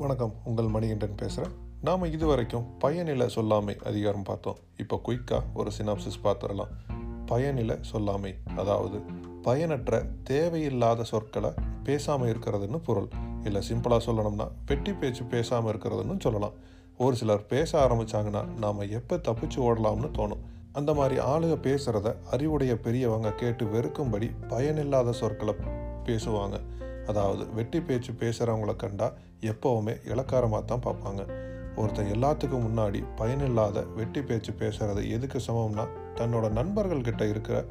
வணக்கம் உங்கள் மணிகண்டன் பேசுகிறேன் நாம் இது வரைக்கும் பயனில சொல்லாமை அதிகாரம் பார்த்தோம். இப்போ குயிக்காக ஒரு சினாப்சிஸ் பார்த்துடலாம். பயனில சொல்லாமை அதாவது பயனற்ற தேவையில்லாத சொற்களை பேசாமல் இருக்கிறதுன்னு பொருள். இல்லை சிம்பிளாக சொல்லணும்னா பெட்டி பேச்சு பேசாமல் இருக்கிறதுன்னு சொல்லலாம். ஒரு சிலர் பேச ஆரம்பித்தாங்கன்னா நாம் எப்போ தப்பிச்சு ஓடலாம்னு தோணும். அந்த மாதிரி ஆளுக பேசுகிறத அறிவுடைய பெரியவங்க கேட்டு வெறுக்கும்படி பயனில்லாத சொற்களை பேசுவாங்க. அதாவது வெட்டி பேச்சு பேசுகிறவங்கள கண்டா எப்போவுமே இலக்காரமாக தான் பார்ப்பாங்க. ஒருத்தன் எல்லாத்துக்கும் முன்னாடி பயனில்லாத வெட்டி பேச்சு பேசுறது எதுக்கு சமம்னா தன்னோட நண்பர்கள்கிட்ட இருக்கிற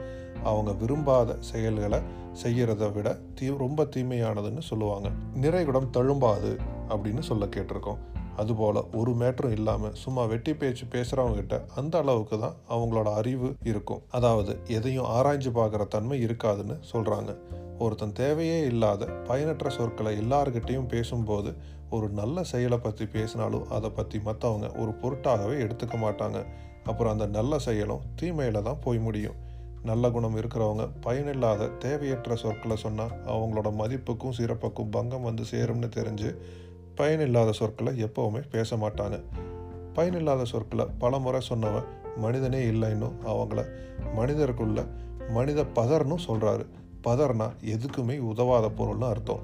அவங்க விரும்பாத செயல்களை செய்கிறத விட தீ ரொம்ப தீமையானதுன்னு சொல்லுவாங்க. நிறைகுடம் தழும்பாது அப்படின்னு சொல்ல கேட்டிருக்கோம். அதுபோல் ஒரு மேட்டரும் இல்லாமல் சும்மா வெட்டி பேச்சு பேசுகிறவங்ககிட்ட அந்த அளவுக்கு தான் அவங்களோட அறிவு இருக்கும். அதாவது எதையும் ஆராய்ஞ்சு பார்க்குற தன்மை இருக்காதுன்னு சொல்கிறாங்க ஒருத்தன் தேவையே இல்லாத பயனற்ற சொற்களை எல்லார்கிட்டேயும் பேசும்போது ஒரு நல்ல செயலை பற்றி பேசினாலும் அதை பற்றி மற்றவங்க ஒரு பொருட்டாகவே எடுத்துக்க மாட்டாங்க. அப்புறம் அந்த நல்ல செயலும் தீமையில் தான் போய் முடியும். நல்ல குணம் இருக்கிறவங்க பயனில்லாத தேவையற்ற சொற்களை சொன்னால் அவங்களோட மதிப்புக்கும் சிறப்புக்கும் பங்கம் வந்து சேரும்னு தெரிஞ்சு பயனில்லாத சொற்களை எப்போவுமே பேச மாட்டாங்க. பயனில்லாத சொற்களை பல முறை சொன்னவன் மனிதனே இல்லைன்னும் அவங்கள மனிதருக்குள்ள மனித பதர்னு சொல்கிறாரு பதர்னா எதுக்குமே உதவாத பொருள்னு அர்த்தம்.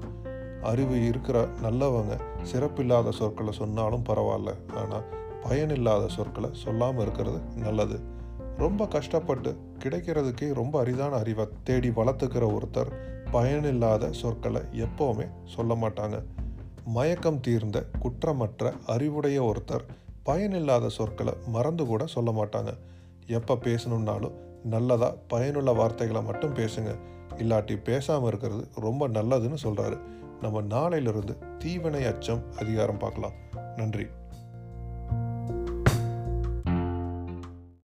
அறிவு இருக்கிற நல்லவங்க சிறப்பில்லாத சொற்களை சொன்னாலும் பரவாயில்ல. ஆனால் பயனில்லாத சொற்களை சொல்லாமல் இருக்கிறது நல்லது. ரொம்ப கஷ்டப்பட்டு கிடைக்கிறதுக்கே ரொம்ப அரிதான அறிவை தேடி வளர்த்துக்கிற ஒருத்தர் பயனில்லாத சொற்களை எப்போவுமே சொல்ல மாட்டாங்க. மயக்கம் தீர்ந்த குற்றமற்ற அறிவுடைய ஒருத்தர் பயனில்லாத சொற்களை மறந்து கூட சொல்ல மாட்டாங்க. எப்போ பேசணும்னாலும் நல்லதாக பயனுள்ள வார்த்தைகளை மட்டும் பேசுங்க. இல்லாட்டி பேசாமல் இருக்கிறது ரொம்ப நல்லதுன்னு சொல்கிறாரு நம்ம நாளையிலிருந்து தீவினை அச்சம் அதிகாரம் பார்க்கலாம். நன்றி.